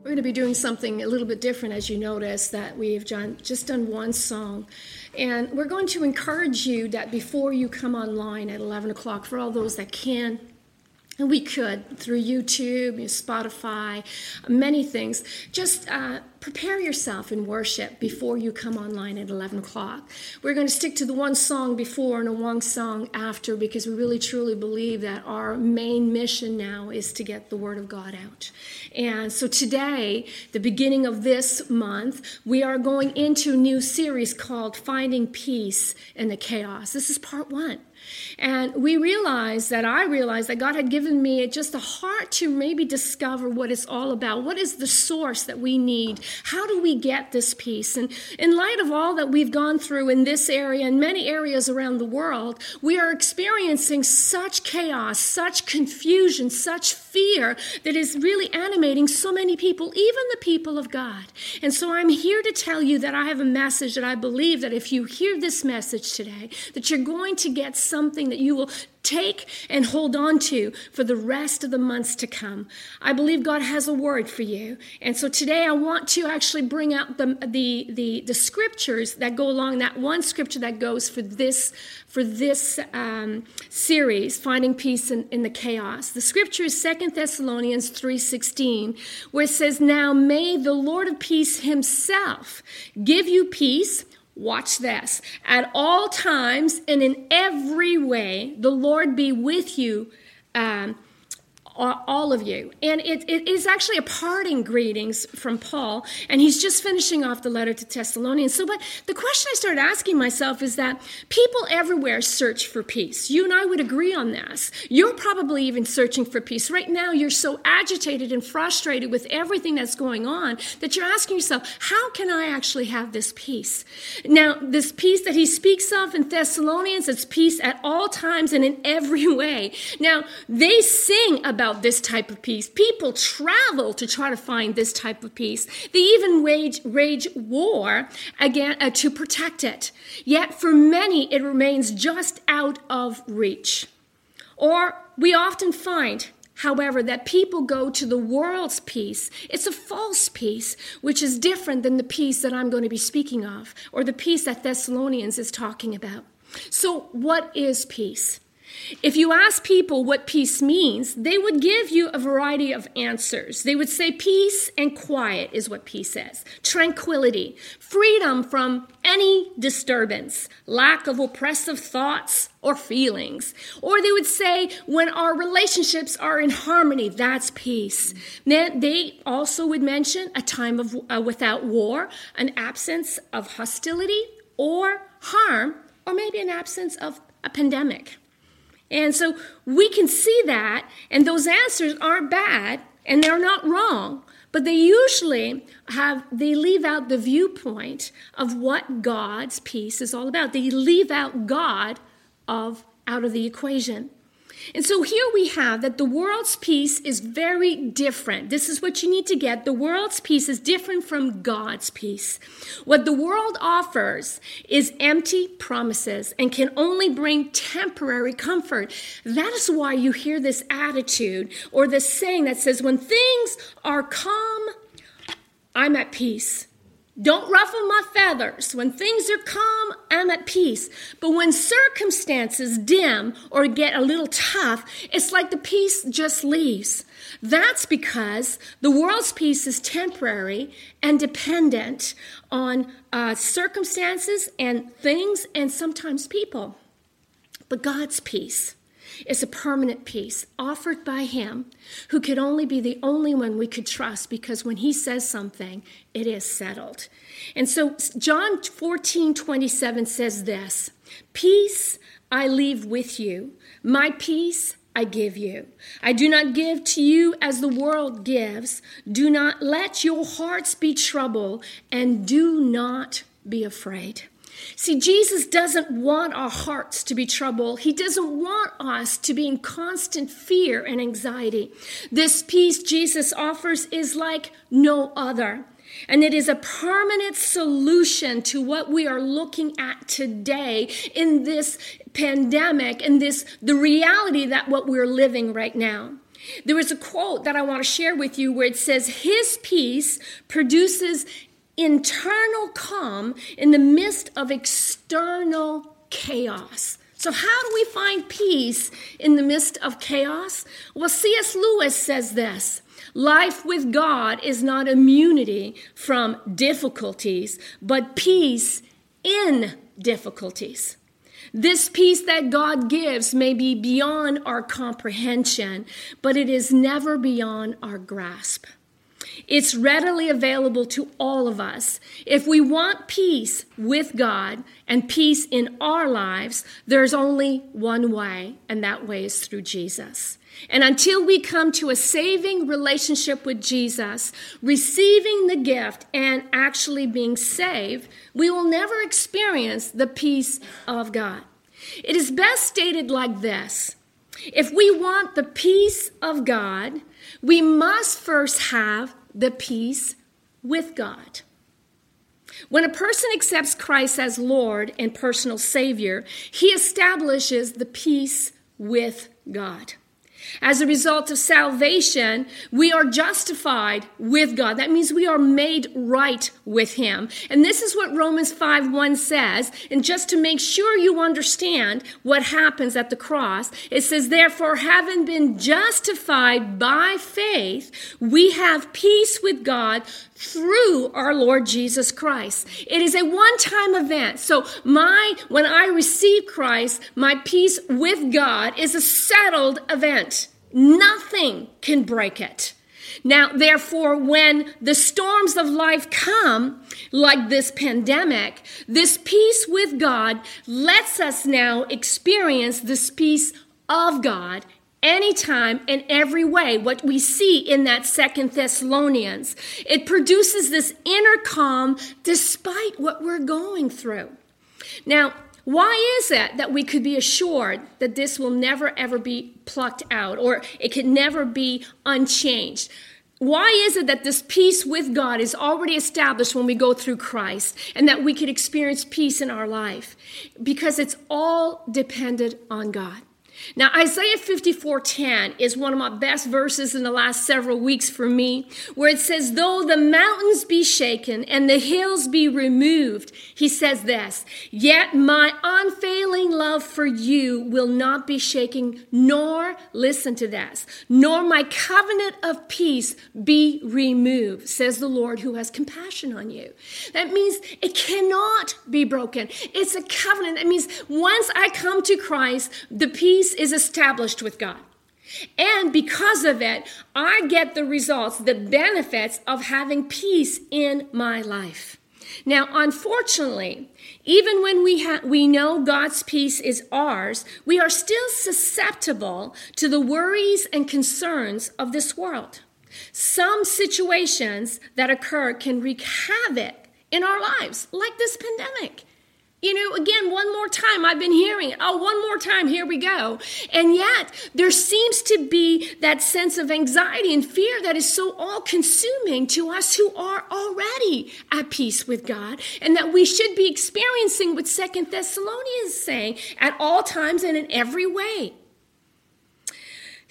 We're going to be doing something a little bit different, as you notice, that we've just done one song. And we're going to encourage you that before you come online at 11 o'clock, for all those that can, and we could through YouTube, Spotify, many things. Just uh, prepare yourself in worship before you come online at 11 o'clock. We're going to stick to the one song before and a one song after because we really truly believe that our main mission now is to get the Word of God out. And so today, the beginning of this month, we are going into a new series called Finding Peace in the Chaos. This is part one. And we realized that I realized that God had given me just a heart to maybe discover what it's all about. What is the source that we need? How do we get this peace? And in light of all that we've gone through in this area and many areas around the world, we are experiencing such chaos, such confusion, such fear that is really animating so many people, even the people of God. And so I'm here to tell you that I have a message that I believe that if you hear this message today, that you're going to get something that you will take and hold on to for the rest of the months to come. I believe God has a word for you. And so today I want to actually bring out the, the, the, the scriptures that go along that one scripture that goes for this, for this um, series, Finding Peace in, in the Chaos. The scripture is Second Thessalonians 3.16, where it says, Now may the Lord of peace himself give you peace Watch this. At all times and in every way, the Lord be with you. Um, all of you. And it, it is actually a parting greetings from Paul, and he's just finishing off the letter to Thessalonians. So, but the question I started asking myself is that people everywhere search for peace. You and I would agree on this. You're probably even searching for peace. Right now, you're so agitated and frustrated with everything that's going on that you're asking yourself, how can I actually have this peace? Now, this peace that he speaks of in Thessalonians, it's peace at all times and in every way. Now, they sing about about this type of peace. People travel to try to find this type of peace. They even wage, wage war again uh, to protect it. Yet for many, it remains just out of reach. Or we often find however, that people go to the world's peace. It's a false peace, which is different than the peace that I'm going to be speaking of, or the peace that Thessalonians is talking about. So, what is peace? If you ask people what peace means, they would give you a variety of answers. They would say peace and quiet is what peace is tranquility, freedom from any disturbance, lack of oppressive thoughts or feelings. Or they would say when our relationships are in harmony, that's peace. Then they also would mention a time of uh, without war, an absence of hostility or harm, or maybe an absence of a pandemic. And so we can see that, and those answers aren't bad and they're not wrong, but they usually have, they leave out the viewpoint of what God's peace is all about. They leave out God of, out of the equation. And so here we have that the world's peace is very different. This is what you need to get. The world's peace is different from God's peace. What the world offers is empty promises and can only bring temporary comfort. That is why you hear this attitude or this saying that says, when things are calm, I'm at peace. Don't ruffle my feathers. When things are calm, I'm at peace. But when circumstances dim or get a little tough, it's like the peace just leaves. That's because the world's peace is temporary and dependent on uh, circumstances and things and sometimes people. But God's peace is a permanent peace offered by Him, who could only be the only one we could trust because when He says something, it is settled. And so John 14 27 says this Peace I leave with you, my peace I give you. I do not give to you as the world gives. Do not let your hearts be troubled, and do not be afraid. See, Jesus doesn't want our hearts to be troubled. He doesn't want us to be in constant fear and anxiety. This peace Jesus offers is like no other. And it is a permanent solution to what we are looking at today in this pandemic and this the reality that what we're living right now. There is a quote that I want to share with you where it says, His peace produces internal calm in the midst of external chaos. So, how do we find peace in the midst of chaos? Well, C.S. Lewis says this Life with God is not immunity from difficulties, but peace in difficulties. This peace that God gives may be beyond our comprehension, but it is never beyond our grasp. It's readily available to all of us. If we want peace with God and peace in our lives, there's only one way, and that way is through Jesus. And until we come to a saving relationship with Jesus, receiving the gift and actually being saved, we will never experience the peace of God. It is best stated like this If we want the peace of God, we must first have the peace with God. When a person accepts Christ as Lord and personal Savior, he establishes the peace with God. As a result of salvation, we are justified with God. That means we are made right with Him. And this is what Romans 5 1 says. And just to make sure you understand what happens at the cross, it says, Therefore, having been justified by faith, we have peace with God through our Lord Jesus Christ. It is a one-time event. So my when I receive Christ, my peace with God is a settled event. Nothing can break it. Now, therefore, when the storms of life come, like this pandemic, this peace with God lets us now experience this peace of God anytime in every way what we see in that second thessalonians it produces this inner calm despite what we're going through now why is it that we could be assured that this will never ever be plucked out or it can never be unchanged why is it that this peace with God is already established when we go through Christ and that we could experience peace in our life? Because it's all dependent on God. Now, Isaiah 54:10 is one of my best verses in the last several weeks for me, where it says, Though the mountains be shaken and the hills be removed, he says this, Yet my unfailing love for you will not be shaken, nor, listen to this, nor my covenant of peace be removed, says the Lord who has compassion on you. That means it cannot be broken. It's a covenant. That means once I come to Christ, the peace peace is established with God. And because of it, I get the results, the benefits of having peace in my life. Now, unfortunately, even when we, ha- we know God's peace is ours, we are still susceptible to the worries and concerns of this world. Some situations that occur can wreak havoc in our lives, like this pandemic. You know, again, one more time, I've been hearing it. Oh, one more time, here we go. And yet, there seems to be that sense of anxiety and fear that is so all consuming to us who are already at peace with God, and that we should be experiencing what Second Thessalonians is saying at all times and in every way.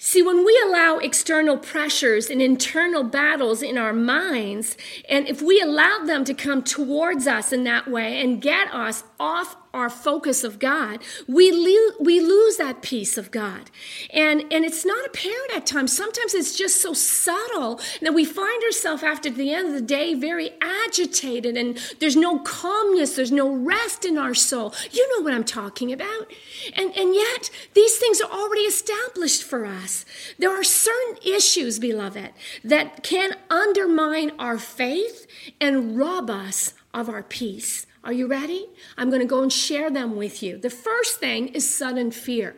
See, when we allow external pressures and internal battles in our minds, and if we allow them to come towards us in that way and get us off our focus of God, we, we lose that peace of God. And, and it's not apparent at times. Sometimes it's just so subtle that we find ourselves after the end of the day very agitated and there's no calmness, there's no rest in our soul. You know what I'm talking about. And, and yet, these things are already established for us. There are certain issues, beloved, that can undermine our faith and rob us of our peace. Are you ready? I'm going to go and share them with you. The first thing is sudden fear.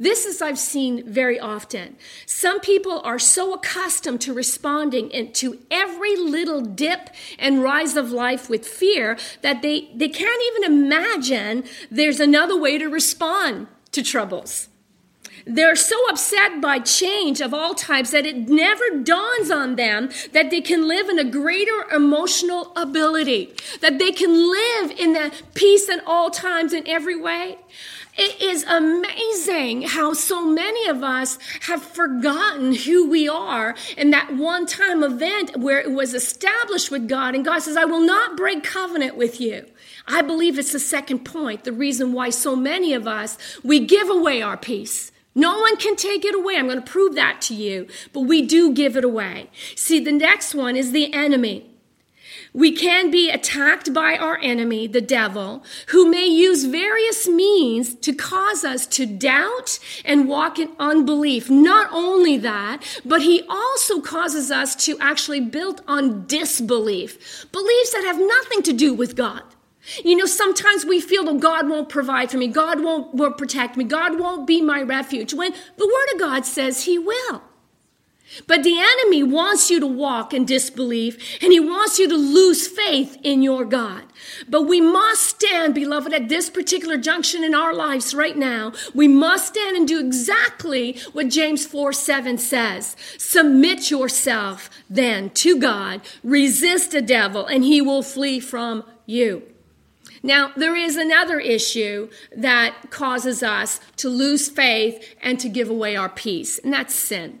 This is I've seen very often. Some people are so accustomed to responding to every little dip and rise of life with fear that they, they can't even imagine there's another way to respond to troubles. They're so upset by change of all types that it never dawns on them that they can live in a greater emotional ability, that they can live in that peace at all times in every way. It is amazing how so many of us have forgotten who we are in that one time event where it was established with God, and God says, I will not break covenant with you. I believe it's the second point, the reason why so many of us, we give away our peace. No one can take it away. I'm going to prove that to you, but we do give it away. See, the next one is the enemy. We can be attacked by our enemy, the devil, who may use various means to cause us to doubt and walk in unbelief. Not only that, but he also causes us to actually build on disbelief, beliefs that have nothing to do with God. You know, sometimes we feel that God won't provide for me, God won't, won't protect me, God won't be my refuge, when the Word of God says He will. But the enemy wants you to walk in disbelief and he wants you to lose faith in your God. But we must stand, beloved, at this particular junction in our lives right now. We must stand and do exactly what James 4 7 says. Submit yourself then to God, resist the devil, and he will flee from you. Now, there is another issue that causes us to lose faith and to give away our peace, and that's sin.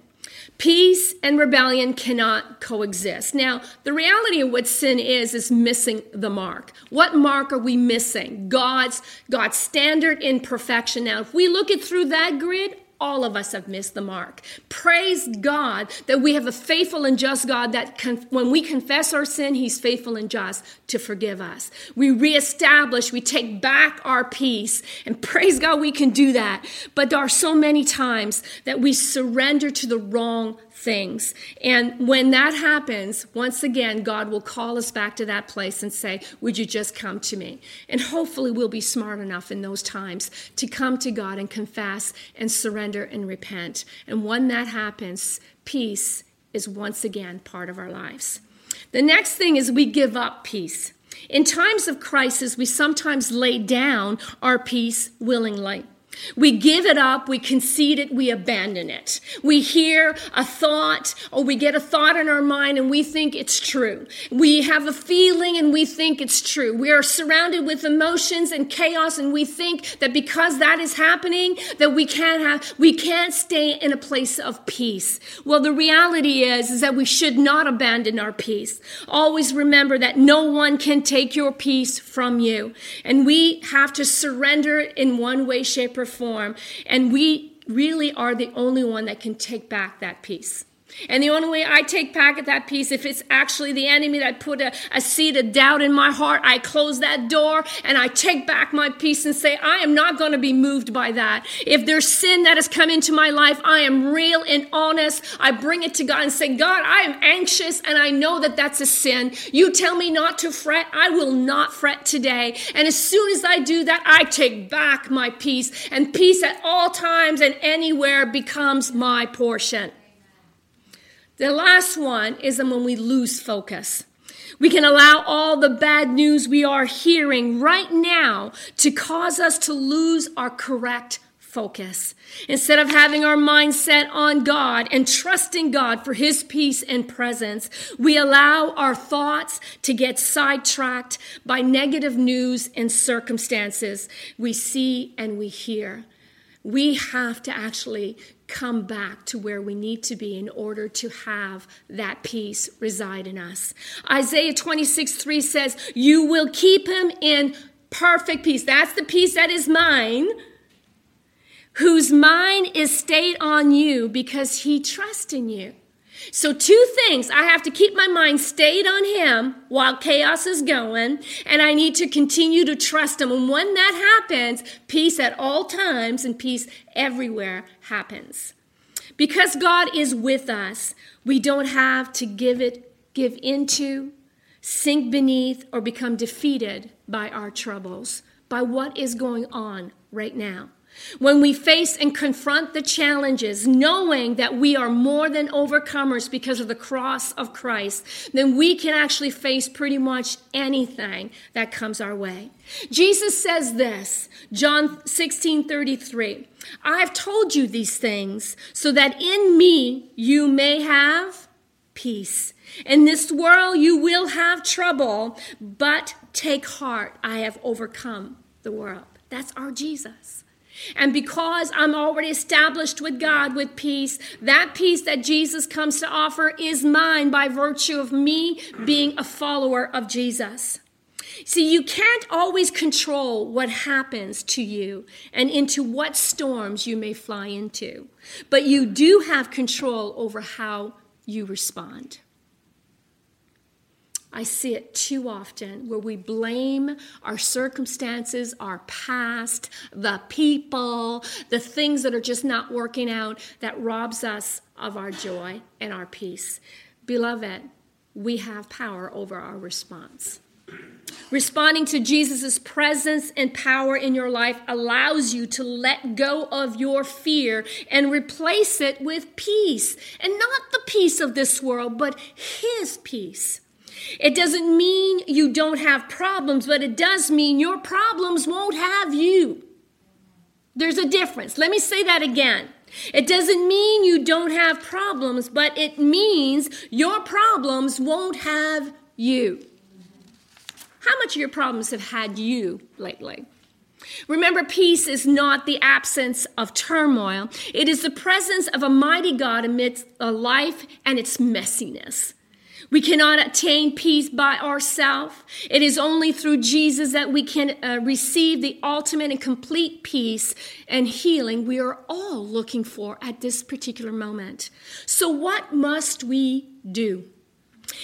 Peace and rebellion cannot coexist. Now, the reality of what sin is is missing the mark. What mark are we missing? God's God's standard in perfection. Now, if we look it through that grid, all of us have missed the mark. Praise God that we have a faithful and just God that con- when we confess our sin, He's faithful and just to forgive us. We reestablish, we take back our peace, and praise God we can do that. But there are so many times that we surrender to the wrong things. And when that happens, once again, God will call us back to that place and say, Would you just come to me? And hopefully, we'll be smart enough in those times to come to God and confess and surrender and repent. And when that happens, peace is once again part of our lives. The next thing is we give up peace. In times of crisis, we sometimes lay down our peace willingly. We give it up, we concede it, we abandon it. We hear a thought or we get a thought in our mind and we think it's true. We have a feeling and we think it's true. We are surrounded with emotions and chaos and we think that because that is happening that we can't have we can't stay in a place of peace. Well, the reality is is that we should not abandon our peace. Always remember that no one can take your peace from you. And we have to surrender in one way shape or form. And we really are the only one that can take back that peace. And the only way I take back at that peace, if it's actually the enemy that put a, a seed of doubt in my heart, I close that door and I take back my peace and say, I am not going to be moved by that. If there's sin that has come into my life, I am real and honest. I bring it to God and say, God, I am anxious and I know that that's a sin. You tell me not to fret. I will not fret today. And as soon as I do that, I take back my peace. And peace at all times and anywhere becomes my portion. The last one is when we lose focus. We can allow all the bad news we are hearing right now to cause us to lose our correct focus. Instead of having our mindset on God and trusting God for His peace and presence, we allow our thoughts to get sidetracked by negative news and circumstances we see and we hear. We have to actually come back to where we need to be in order to have that peace reside in us. Isaiah 26 3 says, You will keep him in perfect peace. That's the peace that is mine, whose mind is stayed on you because he trusts in you. So, two things I have to keep my mind stayed on Him while chaos is going, and I need to continue to trust Him. And when that happens, peace at all times and peace everywhere happens. Because God is with us, we don't have to give it, give into, sink beneath, or become defeated by our troubles, by what is going on right now. When we face and confront the challenges, knowing that we are more than overcomers because of the cross of Christ, then we can actually face pretty much anything that comes our way. Jesus says this, John 16 33. I've told you these things so that in me you may have peace. In this world you will have trouble, but take heart. I have overcome the world. That's our Jesus. And because I'm already established with God with peace, that peace that Jesus comes to offer is mine by virtue of me being a follower of Jesus. See, you can't always control what happens to you and into what storms you may fly into, but you do have control over how you respond. I see it too often where we blame our circumstances, our past, the people, the things that are just not working out that robs us of our joy and our peace. Beloved, we have power over our response. Responding to Jesus' presence and power in your life allows you to let go of your fear and replace it with peace. And not the peace of this world, but His peace. It doesn't mean you don't have problems, but it does mean your problems won't have you. There's a difference. Let me say that again. It doesn't mean you don't have problems, but it means your problems won't have you. How much of your problems have had you lately? Remember, peace is not the absence of turmoil, it is the presence of a mighty God amidst a life and its messiness. We cannot attain peace by ourselves. It is only through Jesus that we can uh, receive the ultimate and complete peace and healing we are all looking for at this particular moment. So, what must we do?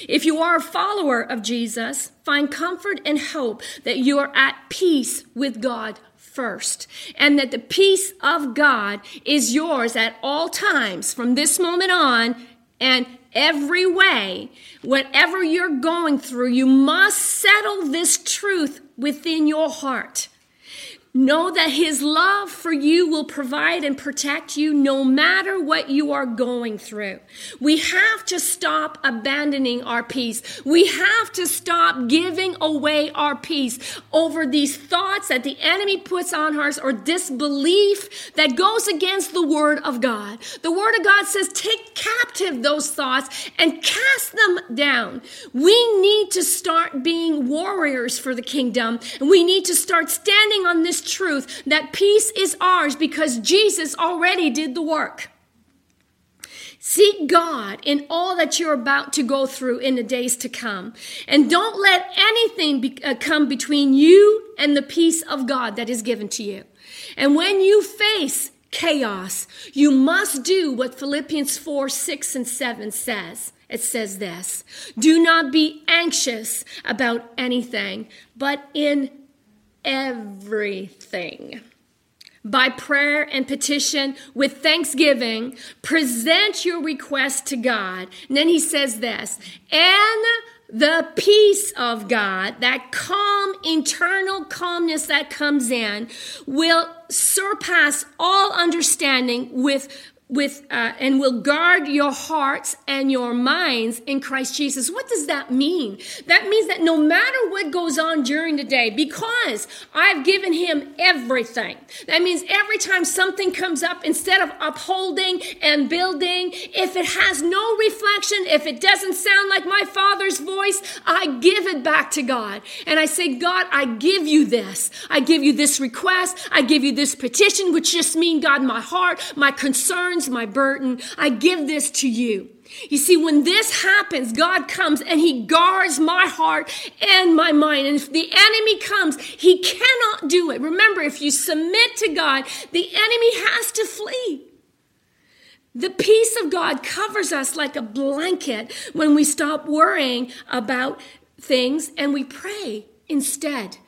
If you are a follower of Jesus, find comfort and hope that you are at peace with God first, and that the peace of God is yours at all times from this moment on and every way, whatever you're going through, you must settle this truth within your heart. Know that His love for you will provide and protect you no matter what you are going through. We have to stop abandoning our peace. We have to stop giving away our peace over these thoughts that the enemy puts on us or disbelief that goes against the Word of God. The Word of God says, take captive those thoughts and cast them down. We need to start being warriors for the kingdom, and we need to start standing on this truth that peace is ours because Jesus already did the work. Seek God in all that you're about to go through in the days to come. And don't let anything be, uh, come between you and the peace of God that is given to you. And when you face chaos, you must do what Philippians 4 6 and 7 says. It says this Do not be anxious about anything, but in everything. By prayer and petition with thanksgiving, present your request to God. And then he says this, and the peace of God, that calm, internal calmness that comes in, will surpass all understanding with with uh, and will guard your hearts and your minds in Christ Jesus. What does that mean? That means that no matter what goes on during the day, because I've given him everything. That means every time something comes up, instead of upholding and building, if it has no reflection, if it doesn't sound like my Father's voice, I give it back to God. And I say, God, I give you this. I give you this request. I give you this petition, which just means, God, my heart, my concern my burden. I give this to you. You see, when this happens, God comes and He guards my heart and my mind. And if the enemy comes, He cannot do it. Remember, if you submit to God, the enemy has to flee. The peace of God covers us like a blanket when we stop worrying about things and we pray instead.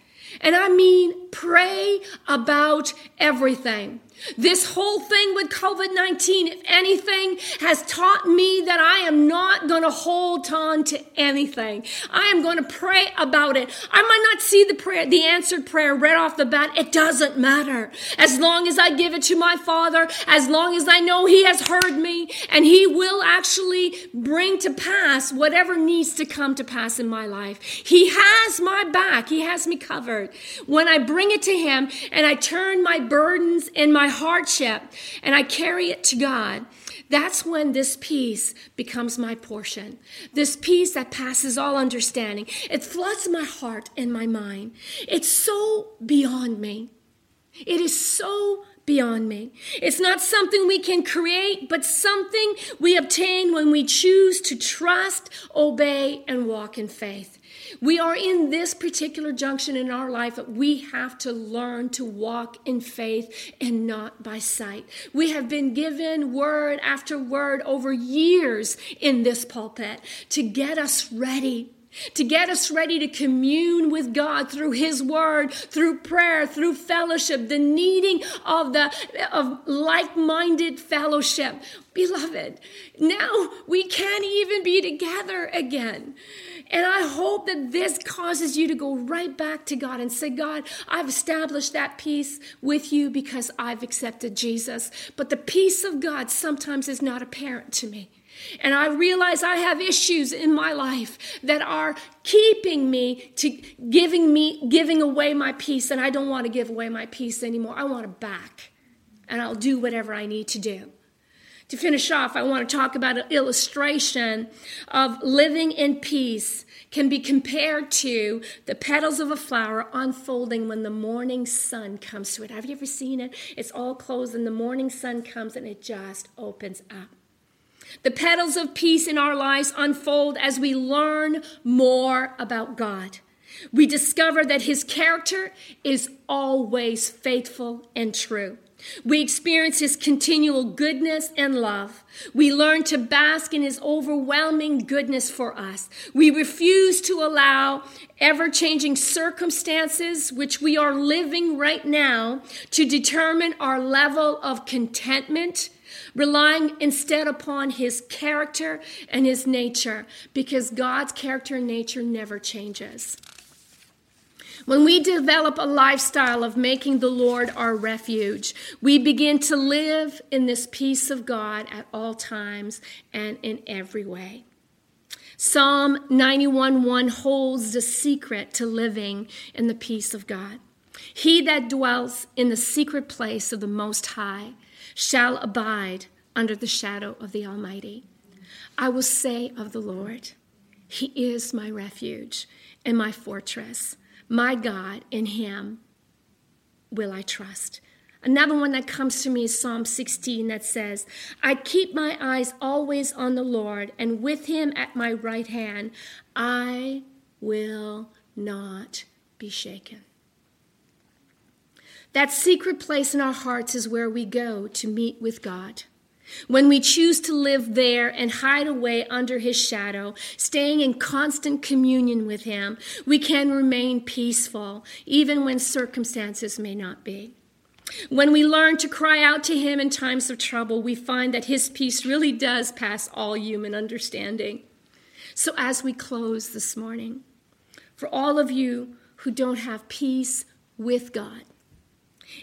And I mean, pray about everything. This whole thing with COVID 19, if anything, has taught me that I am not going to hold on to anything. I am going to pray about it. I might not see the prayer, the answered prayer right off the bat. It doesn't matter. As long as I give it to my Father, as long as I know He has heard me, and He will actually bring to pass whatever needs to come to pass in my life. He has my back, He has me covered. When I bring it to Him and I turn my burdens and my hardship and I carry it to God, that's when this peace becomes my portion. This peace that passes all understanding. It floods my heart and my mind. It's so beyond me. It is so beyond me. It's not something we can create, but something we obtain when we choose to trust, obey, and walk in faith. We are in this particular junction in our life that we have to learn to walk in faith and not by sight. We have been given word after word over years in this pulpit to get us ready to get us ready to commune with God through His Word, through prayer, through fellowship, the needing of the of like-minded fellowship. Beloved, now we can't even be together again. And I hope that this causes you to go right back to God and say, God, I've established that peace with you because I've accepted Jesus. But the peace of God sometimes is not apparent to me. And I realize I have issues in my life that are keeping me to giving me giving away my peace and I don't want to give away my peace anymore. I want it back. And I'll do whatever I need to do. To finish off, I want to talk about an illustration of living in peace can be compared to the petals of a flower unfolding when the morning sun comes to it. Have you ever seen it? It's all closed and the morning sun comes and it just opens up. The petals of peace in our lives unfold as we learn more about God. We discover that his character is always faithful and true. We experience his continual goodness and love. We learn to bask in his overwhelming goodness for us. We refuse to allow ever changing circumstances, which we are living right now, to determine our level of contentment relying instead upon his character and his nature, because God's character and nature never changes. When we develop a lifestyle of making the Lord our refuge, we begin to live in this peace of God at all times and in every way. Psalm 91:1 holds the secret to living in the peace of God. He that dwells in the secret place of the Most High shall abide under the shadow of the Almighty. I will say of the Lord, He is my refuge and my fortress, my God, in Him will I trust. Another one that comes to me is Psalm 16 that says, I keep my eyes always on the Lord, and with him at my right hand, I will not be shaken. That secret place in our hearts is where we go to meet with God. When we choose to live there and hide away under his shadow, staying in constant communion with him, we can remain peaceful, even when circumstances may not be. When we learn to cry out to him in times of trouble, we find that his peace really does pass all human understanding. So, as we close this morning, for all of you who don't have peace with God,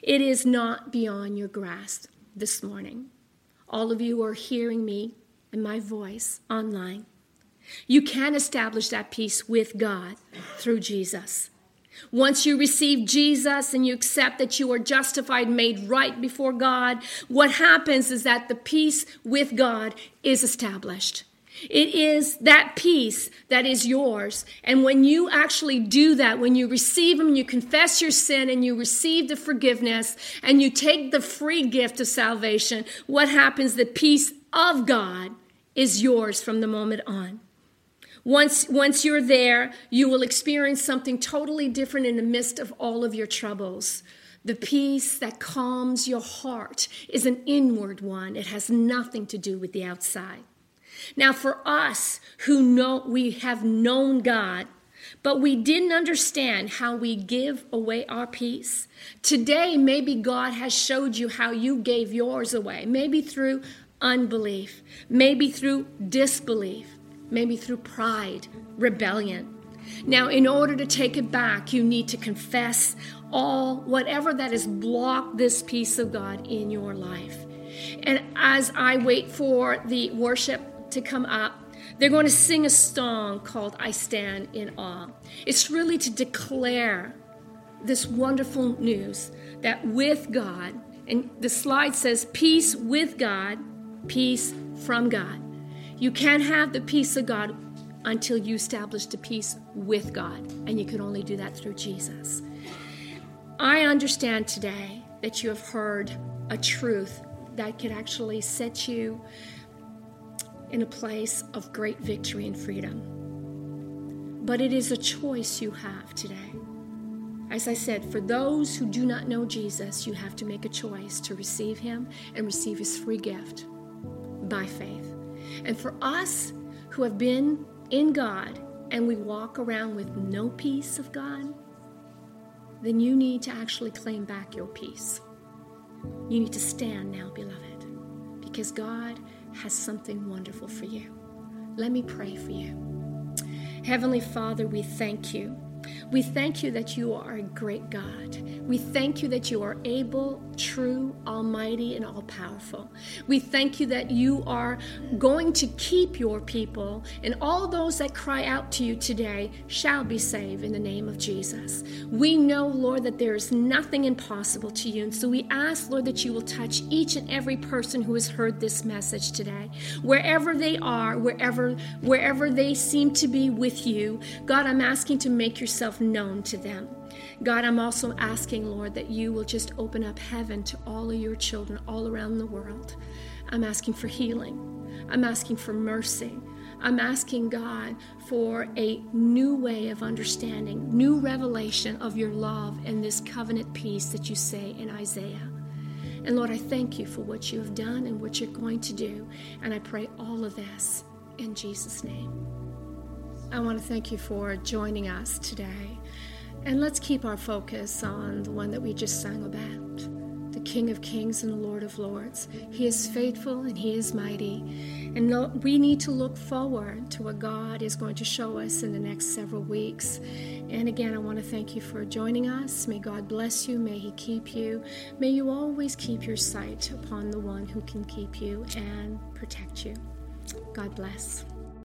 it is not beyond your grasp this morning. All of you are hearing me and my voice online. You can establish that peace with God through Jesus. Once you receive Jesus and you accept that you are justified, made right before God, what happens is that the peace with God is established. It is that peace that is yours. And when you actually do that, when you receive Him, you confess your sin and you receive the forgiveness and you take the free gift of salvation, what happens? The peace of God is yours from the moment on. Once, once you're there, you will experience something totally different in the midst of all of your troubles. The peace that calms your heart is an inward one, it has nothing to do with the outside. Now, for us who know we have known God, but we didn't understand how we give away our peace. Today, maybe God has showed you how you gave yours away, maybe through unbelief, maybe through disbelief, maybe through pride, rebellion. Now, in order to take it back, you need to confess all, whatever that has blocked this peace of God in your life. And as I wait for the worship to come up, they're going to sing a song called I Stand in Awe. It's really to declare this wonderful news that with God, and the slide says, peace with God, peace from God. You can't have the peace of God until you establish the peace with God, and you can only do that through Jesus. I understand today that you have heard a truth that could actually set you in a place of great victory and freedom. But it is a choice you have today. As I said, for those who do not know Jesus, you have to make a choice to receive him and receive his free gift by faith. And for us who have been in God and we walk around with no peace of God, then you need to actually claim back your peace. You need to stand now, beloved, because God has something wonderful for you. Let me pray for you. Heavenly Father, we thank you we thank you that you are a great God. We thank you that you are able, true, almighty, and all powerful. We thank you that you are going to keep your people, and all those that cry out to you today shall be saved in the name of Jesus. We know, Lord, that there is nothing impossible to you. And so we ask, Lord, that you will touch each and every person who has heard this message today. Wherever they are, wherever wherever they seem to be with you, God, I'm asking to make yourself yourself known to them. God, I'm also asking, Lord, that you will just open up heaven to all of your children all around the world. I'm asking for healing. I'm asking for mercy. I'm asking God for a new way of understanding, new revelation of your love and this covenant peace that you say in Isaiah. And Lord, I thank you for what you have done and what you're going to do. And I pray all of this in Jesus' name. I want to thank you for joining us today. And let's keep our focus on the one that we just sang about the King of Kings and the Lord of Lords. He is faithful and He is mighty. And we need to look forward to what God is going to show us in the next several weeks. And again, I want to thank you for joining us. May God bless you. May He keep you. May you always keep your sight upon the one who can keep you and protect you. God bless.